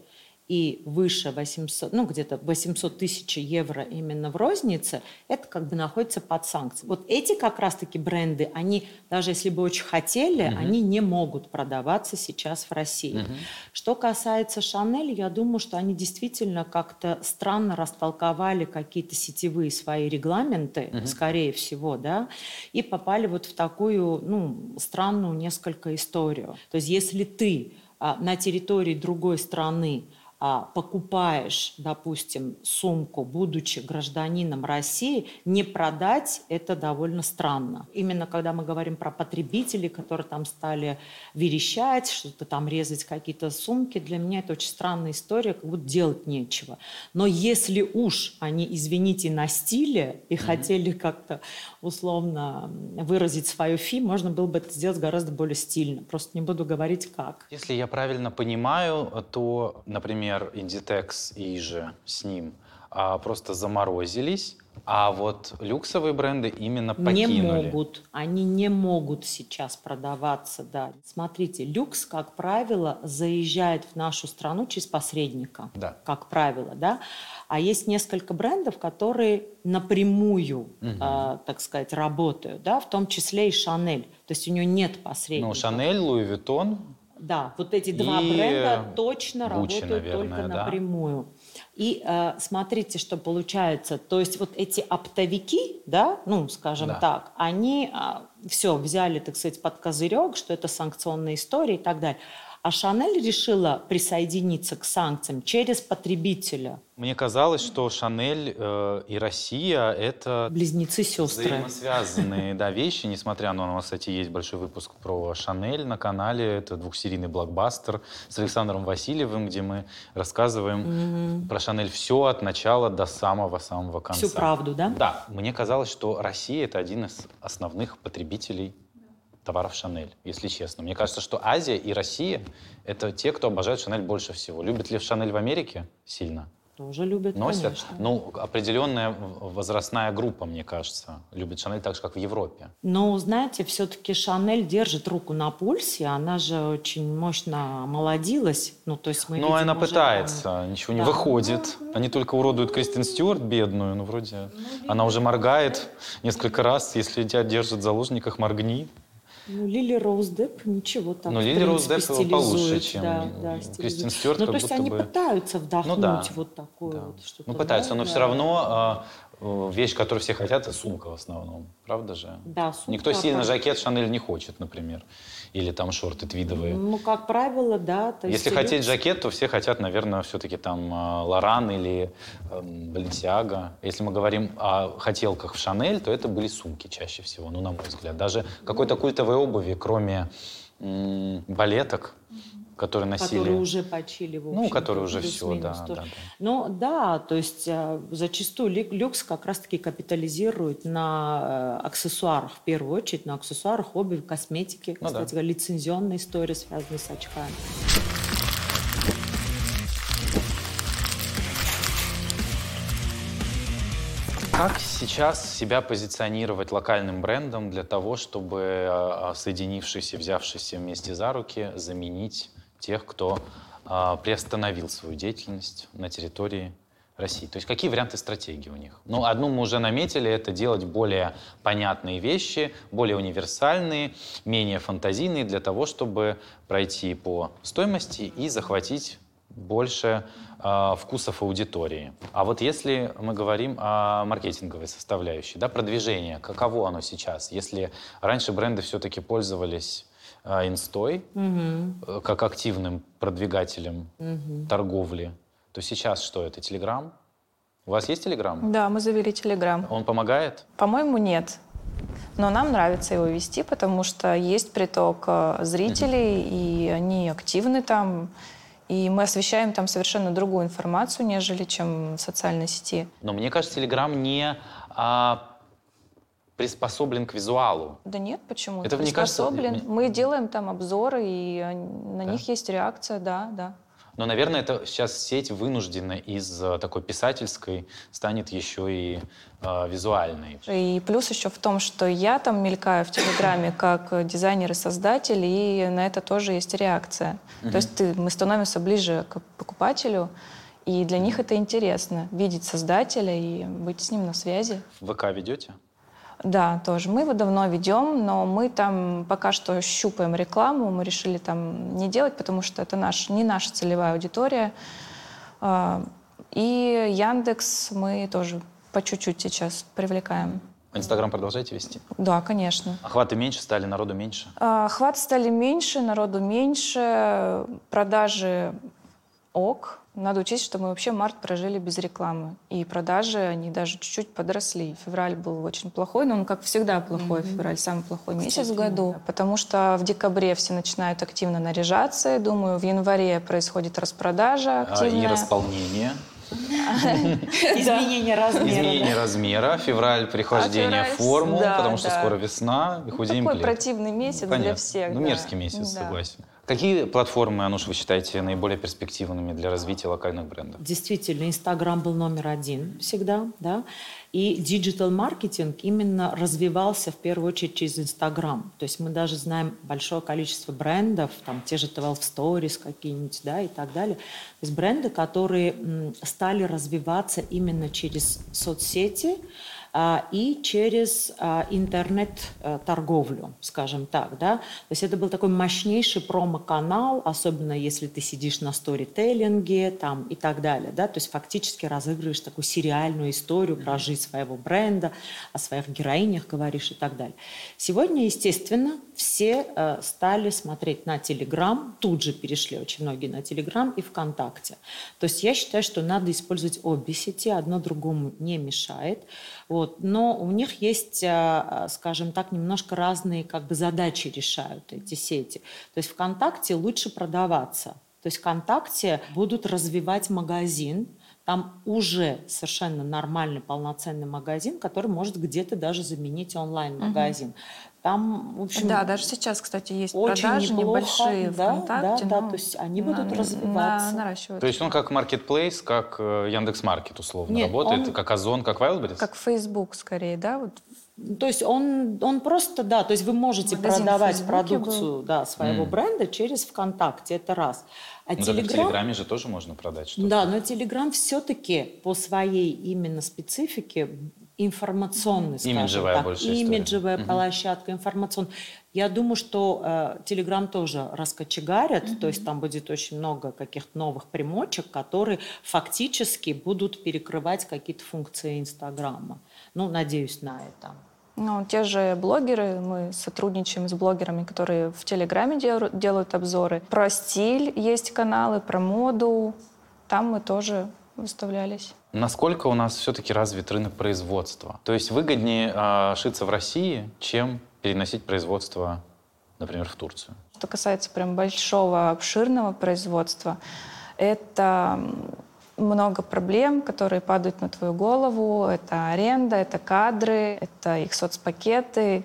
[SPEAKER 2] и выше 800, ну где-то 800 тысяч евро именно в рознице, это как бы находится под санкцией. Вот эти как раз-таки бренды, они, даже если бы очень хотели, угу. они не могут продаваться сейчас в России. Угу. Что касается Шанель, я думаю, что они действительно как-то странно растолковали какие-то сетевые свои регламенты, угу. скорее всего, да, и попали вот в такую, ну, странную несколько историю. То есть если ты а, на территории другой страны покупаешь, допустим, сумку, будучи гражданином России, не продать это довольно странно. Именно когда мы говорим про потребителей, которые там стали верещать, что-то там резать какие-то сумки, для меня это очень странная история, как будто делать нечего. Но если уж они, извините, на стиле и mm-hmm. хотели как-то условно выразить свою фи, можно было бы это сделать гораздо более стильно. Просто не буду говорить как.
[SPEAKER 1] Если я правильно понимаю, то, например, например, Inditex и же с ним а, просто заморозились, а вот люксовые бренды именно покинули.
[SPEAKER 2] Не могут. Они не могут сейчас продаваться, да. Смотрите, люкс, как правило, заезжает в нашу страну через посредника.
[SPEAKER 1] Да.
[SPEAKER 2] Как правило, да. А есть несколько брендов, которые напрямую, угу. э, так сказать, работают, да, в том числе и Шанель. То есть у нее нет посредника. Ну,
[SPEAKER 1] Шанель, Луи Виттон,
[SPEAKER 2] да, вот эти два и бренда точно Гуччи, работают наверное, только да? напрямую. И э, смотрите, что получается. То есть вот эти оптовики, да, ну, скажем да. так, они э, все взяли, так сказать, под козырек, что это санкционная история и так далее. А Шанель решила присоединиться к санкциям через потребителя.
[SPEAKER 1] Мне казалось, что Шанель э, и Россия — это...
[SPEAKER 2] Близнецы-сестры.
[SPEAKER 1] Взаимосвязанные да, вещи, несмотря на... У нас, кстати, есть большой выпуск про Шанель на канале. Это двухсерийный блокбастер с Александром Васильевым, где мы рассказываем mm-hmm. про Шанель все от начала до самого-самого конца.
[SPEAKER 2] Всю правду, да?
[SPEAKER 1] Да. Мне казалось, что Россия — это один из основных потребителей товаров Шанель, если честно. Мне кажется, что Азия и Россия — это те, кто обожают Шанель больше всего. Любит ли Шанель в Америке? Сильно.
[SPEAKER 2] Тоже любят,
[SPEAKER 1] Носят.
[SPEAKER 2] конечно.
[SPEAKER 1] Ну, определенная возрастная группа, мне кажется, любит Шанель так же, как в Европе.
[SPEAKER 2] Но, знаете, все-таки Шанель держит руку на пульсе. Она же очень мощно молодилась. Ну, то есть мы
[SPEAKER 1] Ну, она уже... пытается, ничего да. не выходит. Ну, Они только уродуют Кристин Стюарт, бедную. Ну, вроде ну, она уже моргает несколько раз. Если тебя держат в заложниках, моргни.
[SPEAKER 2] Ну, Лили Роуз Депп ничего так,
[SPEAKER 1] Ну, Лили Роуз Депп получше, чем
[SPEAKER 2] да, да,
[SPEAKER 1] Кристин Стюарт.
[SPEAKER 2] Ну, то есть они бы... пытаются вдохнуть ну, да, вот такое да. вот
[SPEAKER 1] что-то. Ну, пытаются, да, но да. все равно а, Э, вещь, которую все хотят, это сумка в основном. Правда же?
[SPEAKER 2] Да, сумка.
[SPEAKER 1] Никто сильно жакет Шанель не хочет, например. Или там шорты твидовые.
[SPEAKER 2] Ну, как правило, да.
[SPEAKER 1] То Если хотеть жакет, то все хотят, наверное, все-таки там э, Лоран или Баленсиага. Если мы говорим о хотелках в Шанель, то это были сумки чаще всего, ну, на мой взгляд. Даже какой-то культовой обуви, кроме балеток, которые носили...
[SPEAKER 2] Которые уже почили, в
[SPEAKER 1] Ну, которые уже все, да, да, да.
[SPEAKER 2] Ну, да, то есть э, зачастую люкс как раз-таки капитализирует на э, аксессуарах, в первую очередь, на аксессуарах, обуви, косметике. Ну, Кстати, да. лицензионная история, связанная с очками.
[SPEAKER 1] Как сейчас себя позиционировать локальным брендом для того, чтобы э, соединившись и взявшись вместе за руки заменить тех, кто э, приостановил свою деятельность на территории России. То есть какие варианты стратегии у них? Ну, одну мы уже наметили, это делать более понятные вещи, более универсальные, менее фантазийные, для того, чтобы пройти по стоимости и захватить больше э, вкусов аудитории. А вот если мы говорим о маркетинговой составляющей, да, продвижение, каково оно сейчас? Если раньше бренды все-таки пользовались инстой угу. как активным продвигателем угу. торговли, то сейчас что это? Телеграм? У вас есть Телеграм?
[SPEAKER 3] Да, мы завели Телеграм.
[SPEAKER 1] Он помогает?
[SPEAKER 3] По-моему, нет. Но нам нравится его вести, потому что есть приток э, зрителей, mm и они активны там. И мы освещаем там совершенно другую информацию, нежели чем в социальной сети.
[SPEAKER 1] Но мне кажется, Телеграм не а, приспособлен к визуалу.
[SPEAKER 3] Да нет, почему? Это, приспособлен. Кажется, мы делаем там обзоры, и на да? них есть реакция, да, да.
[SPEAKER 1] Но, наверное, это сейчас сеть вынуждена из э, такой писательской станет еще и э, визуальной.
[SPEAKER 3] И плюс еще в том, что я там мелькаю в Телеграме как дизайнер и создатель, и на это тоже есть реакция. Mm-hmm. То есть ты, мы становимся ближе к покупателю, и для них это интересно, видеть создателя и быть с ним на связи.
[SPEAKER 1] ВК ведете?
[SPEAKER 3] Да, тоже. Мы его давно ведем, но мы там пока что щупаем рекламу. Мы решили там не делать, потому что это наш, не наша целевая аудитория. А, и Яндекс мы тоже по чуть-чуть сейчас привлекаем.
[SPEAKER 1] Инстаграм продолжаете вести?
[SPEAKER 3] Да, конечно.
[SPEAKER 1] Охваты меньше стали, народу меньше?
[SPEAKER 3] А, охваты стали меньше, народу меньше, продажи ок. Надо учесть, что мы вообще март прожили без рекламы. И продажи, они даже чуть-чуть подросли. Февраль был очень плохой, но он, как всегда, плохой. Mm-hmm. Февраль самый плохой Кстати, месяц в году. Да. Потому что в декабре все начинают активно наряжаться. Я думаю, в январе происходит распродажа активная.
[SPEAKER 1] А, и располнение.
[SPEAKER 2] Изменение размера.
[SPEAKER 1] Изменение размера, февраль, прихождение в форму, потому что скоро весна, и худеем
[SPEAKER 3] Такой противный месяц для всех.
[SPEAKER 1] Ну, мерзкий месяц, согласен. Какие платформы, Ануш, вы считаете наиболее перспективными для развития локальных брендов?
[SPEAKER 2] Действительно, Инстаграм был номер один всегда, да, и digital-маркетинг именно развивался в первую очередь через Инстаграм. То есть мы даже знаем большое количество брендов, там те же 12 Stories какие-нибудь, да, и так далее. То есть бренды, которые стали развиваться именно через соцсети, и через а, интернет-торговлю, скажем так. Да? То есть это был такой мощнейший промо-канал, особенно если ты сидишь на сторителлинге там, и так далее. Да? То есть фактически разыгрываешь такую сериальную историю про жизнь своего бренда, о своих героинях говоришь и так далее. Сегодня, естественно, все э, стали смотреть на Телеграм, тут же перешли очень многие на Телеграм и ВКонтакте. То есть я считаю, что надо использовать обе сети, одно другому не мешает. Вот. Но у них есть, э, скажем так, немножко разные как бы задачи решают эти сети. То есть ВКонтакте лучше продаваться. То есть ВКонтакте будут развивать магазин, там уже совершенно нормальный полноценный магазин, который может где-то даже заменить онлайн-магазин. Угу. Там, в общем,
[SPEAKER 3] да, даже сейчас, кстати, есть очень продажи неплохо, небольшие
[SPEAKER 2] да,
[SPEAKER 3] ВКонтакте.
[SPEAKER 2] Да, да, то есть они будут на, развиваться.
[SPEAKER 3] На, наращивать.
[SPEAKER 1] То есть он как marketplace, как э, Яндекс.Маркет условно Нет, работает, он, как Озон, как Wildberries?
[SPEAKER 3] Как Facebook скорее, да? Вот.
[SPEAKER 2] То есть он, он просто, да, то есть вы можете Магазин продавать продукцию да, своего mm. бренда через ВКонтакте, это раз.
[SPEAKER 1] А ну, Телеграм... в Телеграме же тоже можно продать что-то.
[SPEAKER 2] Да, но Телеграм все-таки по своей именно специфике информационный, скажем
[SPEAKER 1] имиджевая
[SPEAKER 2] так,
[SPEAKER 1] больше
[SPEAKER 2] имиджевая история. площадка, информационная. Я думаю, что э, тоже раскочегарят, угу. то есть там будет очень много каких-то новых примочек, которые фактически будут перекрывать какие-то функции Инстаграма. Ну, надеюсь на это.
[SPEAKER 3] Ну, те же блогеры, мы сотрудничаем с блогерами, которые в Телеграме делают, делают обзоры. Про стиль есть каналы, про моду. Там мы тоже выставлялись.
[SPEAKER 1] Насколько у нас все-таки развит рынок производства? То есть выгоднее э, шиться в России, чем переносить производство например, в Турцию?
[SPEAKER 3] Что касается прям большого, обширного производства, это много проблем, которые падают на твою голову. Это аренда, это кадры, это их соцпакеты,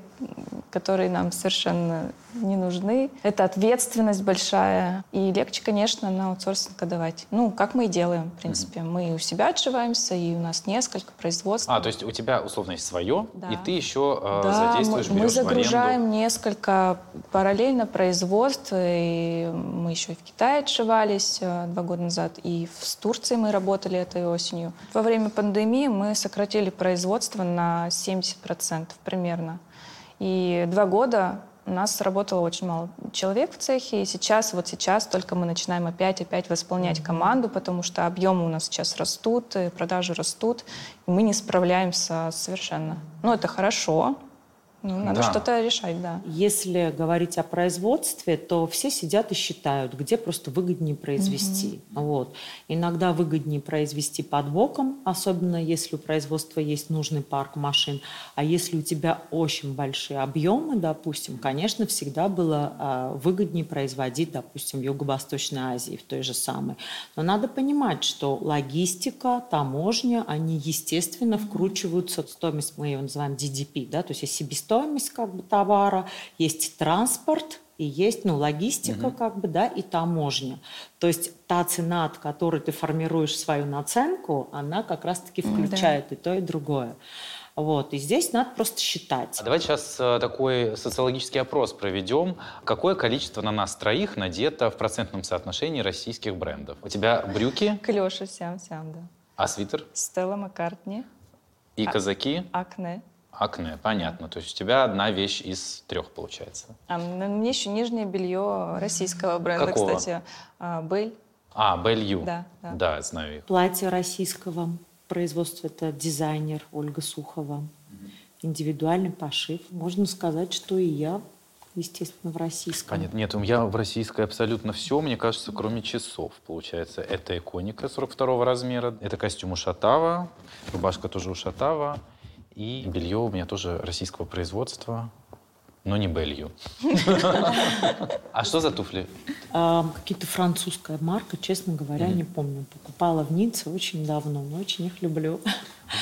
[SPEAKER 3] которые нам совершенно не нужны. Это ответственность большая. И легче, конечно, на аутсорсинг отдавать. Ну, как мы и делаем, в принципе. Mm-hmm. Мы у себя отшиваемся, и у нас несколько производств.
[SPEAKER 1] А, то есть у тебя, условно, есть свое, да. и ты еще э,
[SPEAKER 3] да,
[SPEAKER 1] задействуешь,
[SPEAKER 3] мы, мы загружаем несколько параллельно производств. И мы еще и в Китае отшивались э, два года назад, и в Турции мы работали этой осенью. Во время пандемии мы сократили производство на 70% примерно. И два года у нас работало очень мало человек в цехе, и сейчас, вот сейчас только мы начинаем опять-опять восполнять команду, потому что объемы у нас сейчас растут, и продажи растут, и мы не справляемся совершенно. Но это хорошо, ну, надо да. что-то решать, да.
[SPEAKER 2] Если говорить о производстве, то все сидят и считают, где просто выгоднее произвести. Угу. Вот. Иногда выгоднее произвести под боком, особенно если у производства есть нужный парк машин. А если у тебя очень большие объемы, допустим, конечно, всегда было э, выгоднее производить, допустим, в Юго-Восточной Азии, в той же самой. Но надо понимать, что логистика, таможня, они, естественно, вкручиваются в стоимость, мы ее называем DDP, да, то есть если себестоимость как бы товара, есть транспорт, и есть ну, логистика, угу. как бы, да, и таможня. То есть та цена, от которой ты формируешь свою наценку, она как раз-таки включает да. и то, и другое. Вот. И здесь надо просто считать.
[SPEAKER 1] А давайте сейчас э, такой социологический опрос проведем. Какое количество на нас троих надето в процентном соотношении российских брендов? У тебя брюки?
[SPEAKER 3] Клеша, сям, сям, да.
[SPEAKER 1] А свитер?
[SPEAKER 3] Стелла Маккартни.
[SPEAKER 1] И а- казаки?
[SPEAKER 3] Акне.
[SPEAKER 1] Акне, понятно. То есть у тебя одна вещь из трех получается.
[SPEAKER 3] А мне еще нижнее белье российского бренда,
[SPEAKER 1] Какого?
[SPEAKER 3] кстати. А, Бель.
[SPEAKER 1] А, Белью.
[SPEAKER 3] Да, да.
[SPEAKER 1] Да, знаю их.
[SPEAKER 2] Платье российского производства это дизайнер Ольга Сухова. Индивидуальный пошив. Можно сказать, что и я естественно, в российском.
[SPEAKER 1] Понятно. Нет, я в российской абсолютно все, мне кажется, кроме часов, получается. Это иконика 42 размера, это костюм Ушатава, рубашка тоже Ушатава, и белье у меня тоже российского производства, но не белью. А что за туфли?
[SPEAKER 2] А, какие-то французская марка, честно говоря, не помню. Покупала в Ницце очень давно, но очень их люблю.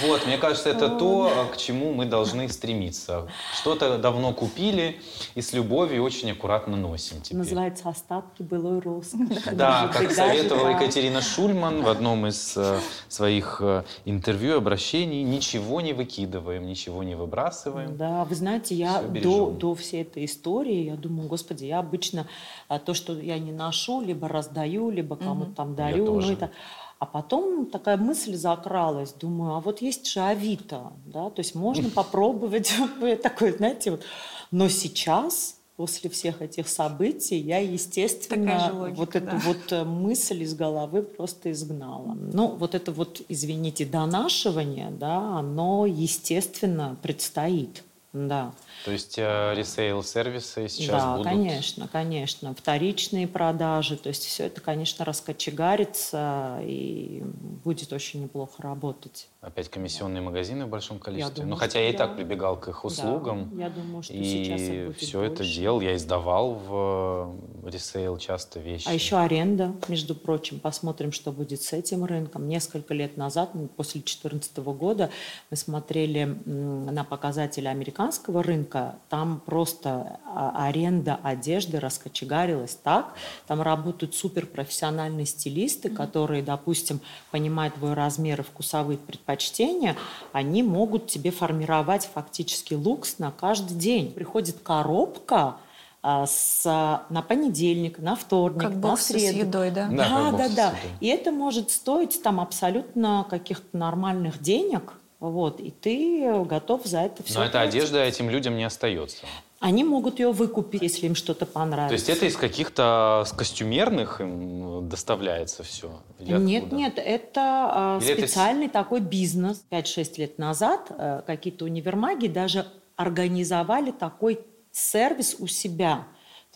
[SPEAKER 1] Вот, мне кажется, это то, к чему мы должны стремиться. Что-то давно купили и с любовью очень аккуратно носим теперь.
[SPEAKER 2] Называется «Остатки былой роскоши».
[SPEAKER 1] Да, как советовала Екатерина Шульман в одном из э, своих э, интервью, обращений. Ничего не выкидываем, ничего не выбрасываем.
[SPEAKER 2] Да, вы знаете, я до, до всей этой истории, я думаю, господи, я обычно э, то, что я не ношу, либо раздаю, либо кому-то там дарю. Ну, это а потом такая мысль закралась, думаю, а вот есть же Авито, да, то есть можно попробовать такой, знаете, вот. Но сейчас, после всех этих событий, я, естественно, логика, вот эту вот э, мысль из головы просто изгнала. Ну, вот это вот, извините, донашивание, да, оно, естественно, предстоит, да.
[SPEAKER 1] То есть э, ресейл-сервисы сейчас
[SPEAKER 2] да,
[SPEAKER 1] будут?
[SPEAKER 2] Да, конечно, конечно. Вторичные продажи, то есть все это, конечно, раскочегарится и будет очень неплохо работать.
[SPEAKER 1] Опять комиссионные да. магазины в большом количестве. Думаю, ну, хотя я и так прибегал к их услугам.
[SPEAKER 2] Да, я думаю, что
[SPEAKER 1] и
[SPEAKER 2] сейчас это
[SPEAKER 1] будет все
[SPEAKER 2] больше.
[SPEAKER 1] это делал. Я издавал в э, ресейл часто вещи.
[SPEAKER 2] А еще аренда, между прочим. Посмотрим, что будет с этим рынком. Несколько лет назад, после 2014 года, мы смотрели на показатели американского рынка, рынка, там просто а, аренда одежды раскочегарилась так. Там работают суперпрофессиональные стилисты, которые, допустим, понимая твой размер и вкусовые предпочтения, они могут тебе формировать фактически лукс на каждый день. Приходит коробка, а, с, на понедельник, на вторник,
[SPEAKER 3] как
[SPEAKER 2] на среду.
[SPEAKER 3] с едой, да?
[SPEAKER 2] Да, да, да. да. И это может стоить там абсолютно каких-то нормальных денег, вот, и ты готов за это все.
[SPEAKER 1] Но эта одежда этим людям не остается.
[SPEAKER 2] Они могут ее выкупить, если им что-то понравится.
[SPEAKER 1] То есть это из каких-то с костюмерных им доставляется все?
[SPEAKER 2] нет, нет, это Или специальный это... такой бизнес. 5-6 лет назад э, какие-то универмаги даже организовали такой сервис у себя.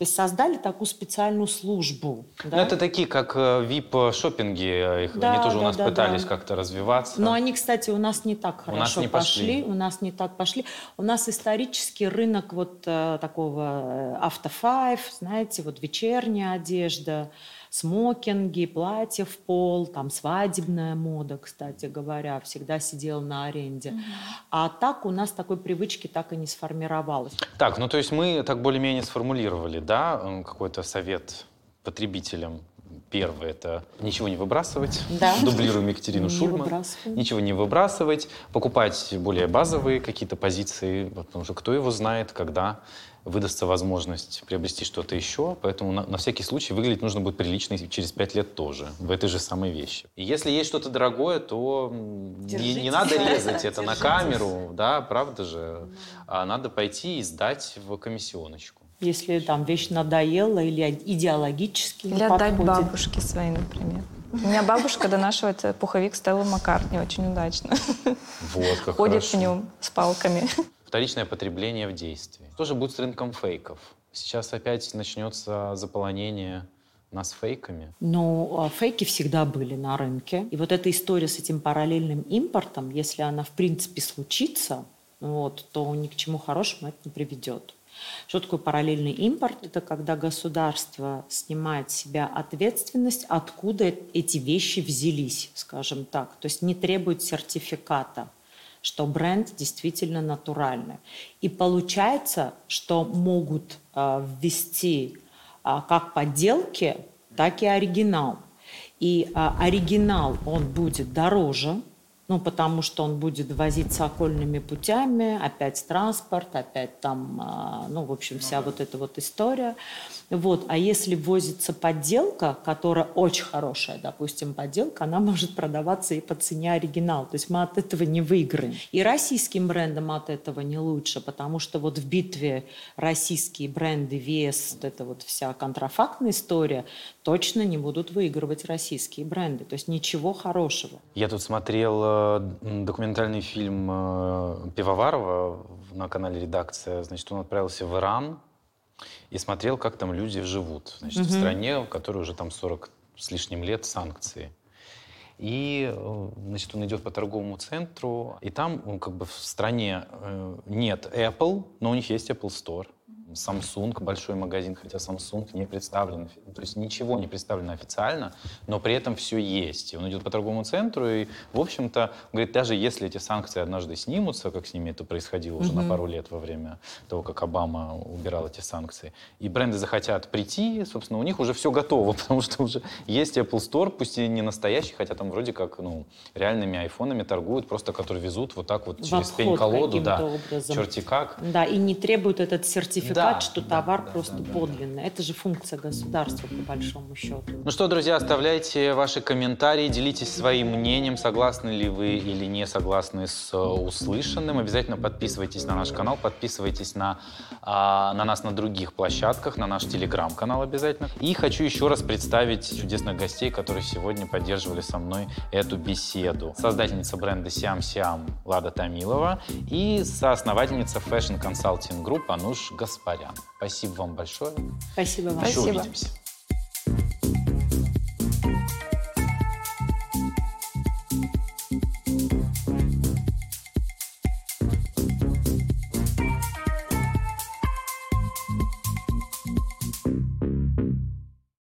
[SPEAKER 2] То есть создали такую специальную службу.
[SPEAKER 1] Да? Ну, это такие, как VIP-шопинги. Их, да, они тоже да, у нас да, пытались да. как-то развиваться.
[SPEAKER 2] Но они, кстати, у нас не так хорошо у нас не пошли. пошли. У нас не так пошли. У нас исторический рынок вот э, такого автофайв, знаете, вот вечерняя одежда, смокинги, платья в пол, там свадебная мода, кстати говоря, всегда сидела на аренде. А так у нас такой привычки так и не сформировалось.
[SPEAKER 1] Так, ну то есть мы так более-менее сформулировали, да, какой-то совет потребителям Первое – это ничего не выбрасывать. Да. Дублируем Екатерину не Шульман. Ничего не выбрасывать. Покупать более базовые какие-то позиции, потому что кто его знает, когда выдастся возможность приобрести что-то еще, поэтому на, на всякий случай выглядеть нужно будет прилично через пять лет тоже, в этой же самой вещи. И если есть что-то дорогое, то не, не надо резать это на камеру, да, правда же, а надо пойти и сдать в комиссионочку.
[SPEAKER 2] Если там вещь надоела или идеологически
[SPEAKER 3] Или отдать бабушке своей, например. У меня бабушка донашивает пуховик Стеллы Маккартни очень удачно.
[SPEAKER 1] Вот, как
[SPEAKER 3] Ходит
[SPEAKER 1] хорошо.
[SPEAKER 3] в нем с палками.
[SPEAKER 1] Вторичное потребление в действии. Что же будет с рынком фейков? Сейчас опять начнется заполонение нас фейками?
[SPEAKER 2] Ну, а фейки всегда были на рынке. И вот эта история с этим параллельным импортом, если она в принципе случится, вот, то ни к чему хорошему это не приведет. Что такое параллельный импорт? Это когда государство снимает с себя ответственность, откуда эти вещи взялись, скажем так. То есть не требует сертификата что бренд действительно натуральный. И получается, что могут э, ввести э, как подделки, так и оригинал. И э, оригинал, он будет дороже, ну, потому что он будет возиться окольными путями, опять транспорт, опять там, ну, в общем, вся ну, вот эта вот история. Вот. А если возится подделка, которая очень хорошая, допустим, подделка, она может продаваться и по цене оригинал. То есть мы от этого не выиграем. И российским брендам от этого не лучше, потому что вот в битве российские бренды, вес, вот эта вот вся контрафактная история, точно не будут выигрывать российские бренды. То есть ничего хорошего.
[SPEAKER 1] Я тут смотрел э, документальный фильм э, Пивоварова на канале «Редакция». Значит, он отправился в Иран, и смотрел, как там люди живут. Значит, угу. в стране, в которой уже там 40 с лишним лет санкции. И, э, значит, он идет по торговому центру, и там, ну, как бы в стране э, нет Apple, но у них есть Apple Store. Samsung, большой магазин, хотя Samsung не представлен, то есть ничего не представлено официально, но при этом все есть. И он идет по торговому центру, и, в общем-то, говорит, даже если эти санкции однажды снимутся, как с ними это происходило уже mm-hmm. на пару лет во время того, как Обама убирал эти санкции, и бренды захотят прийти, собственно, у них уже все готово, потому что уже есть Apple Store, пусть и не настоящий, хотя там вроде как, ну, реальными айфонами торгуют, просто которые везут вот так вот через пень-колоду, да, образом. черти как.
[SPEAKER 2] Да, и не требуют этот сертификат да, что да, товар да, просто да, подлинный. Да. Это же функция государства, по большому счету.
[SPEAKER 1] Ну что, друзья, оставляйте ваши комментарии, делитесь своим мнением, согласны ли вы или не согласны с э, услышанным. Обязательно подписывайтесь на наш канал, подписывайтесь на, а, на нас на других площадках, на наш телеграм-канал обязательно. И хочу еще раз представить чудесных гостей, которые сегодня поддерживали со мной эту беседу. Создательница бренда Сиам Сиам Лада Тамилова и соосновательница Fashion Consulting Group Ануш Гаспарян. Спасибо вам большое.
[SPEAKER 2] Спасибо вам.
[SPEAKER 1] Еще
[SPEAKER 2] Спасибо.
[SPEAKER 1] увидимся.